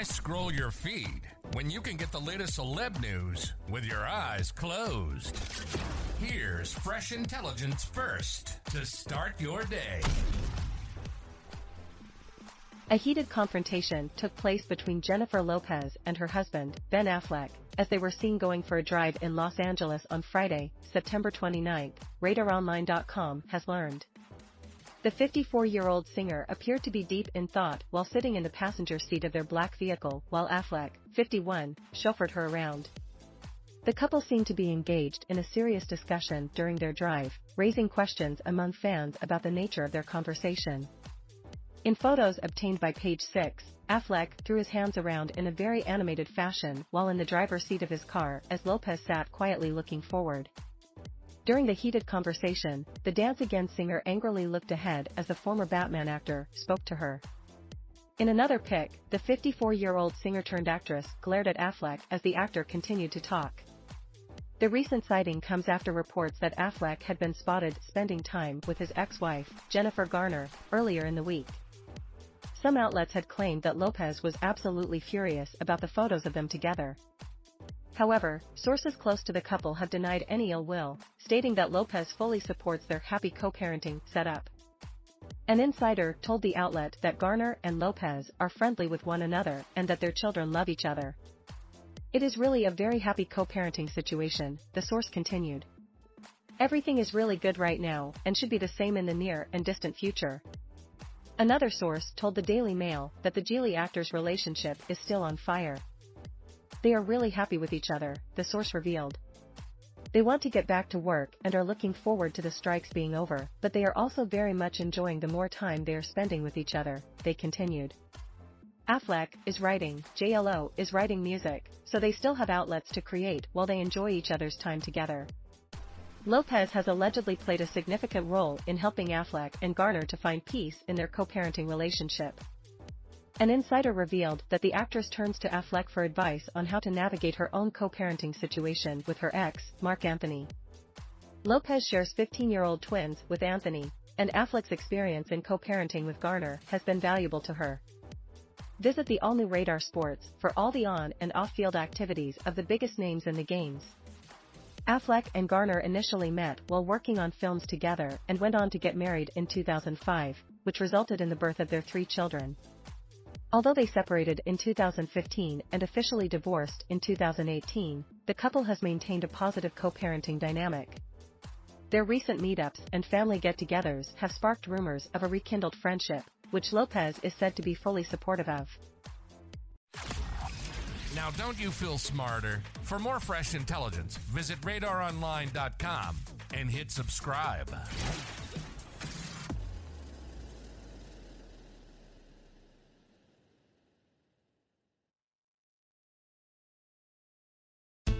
Why scroll your feed when you can get the latest celeb news with your eyes closed? Here's fresh intelligence first to start your day. A heated confrontation took place between Jennifer Lopez and her husband, Ben Affleck, as they were seen going for a drive in Los Angeles on Friday, September 29, RadarOnline.com has learned. The 54-year-old singer appeared to be deep in thought while sitting in the passenger seat of their black vehicle while Affleck, 51, chauffeured her around. The couple seemed to be engaged in a serious discussion during their drive, raising questions among fans about the nature of their conversation. In photos obtained by Page 6, Affleck threw his hands around in a very animated fashion while in the driver's seat of his car as Lopez sat quietly looking forward. During the heated conversation, the Dance Again singer angrily looked ahead as the former Batman actor spoke to her. In another pic, the 54-year-old singer-turned-actress glared at Affleck as the actor continued to talk. The recent sighting comes after reports that Affleck had been spotted spending time with his ex-wife, Jennifer Garner, earlier in the week. Some outlets had claimed that Lopez was absolutely furious about the photos of them together. However, sources close to the couple have denied any ill will, stating that Lopez fully supports their happy co-parenting setup. An insider told the outlet that Garner and Lopez are friendly with one another and that their children love each other. It is really a very happy co-parenting situation, the source continued. Everything is really good right now and should be the same in the near and distant future. Another source told the Daily Mail that the Gigli actors' relationship is still on fire. They are really happy with each other, the source revealed. They want to get back to work and are looking forward to the strikes being over, but they are also very much enjoying the more time they are spending with each other, they continued. Affleck is writing, JLo is writing music, so they still have outlets to create while they enjoy each other's time together. Lopez has allegedly played a significant role in helping Affleck and Garner to find peace in their co-parenting relationship. An insider revealed that the actress turns to Affleck for advice on how to navigate her own co-parenting situation with her ex, Marc Anthony. Lopez shares 15-year-old twins with Anthony, and Affleck's experience in co-parenting with Garner has been valuable to her. Visit the all-new Radar Sports for all the on- and off-field activities of the biggest names in the games. Affleck and Garner initially met while working on films together and went on to get married in 2005, which resulted in the birth of their three children. Although they separated in 2015 and officially divorced in 2018, the couple has maintained a positive co-parenting dynamic. Their recent meetups and family get-togethers have sparked rumors of a rekindled friendship, which Lopez is said to be fully supportive of. Now, don't you feel smarter? For more fresh intelligence, visit radaronline.com and hit subscribe.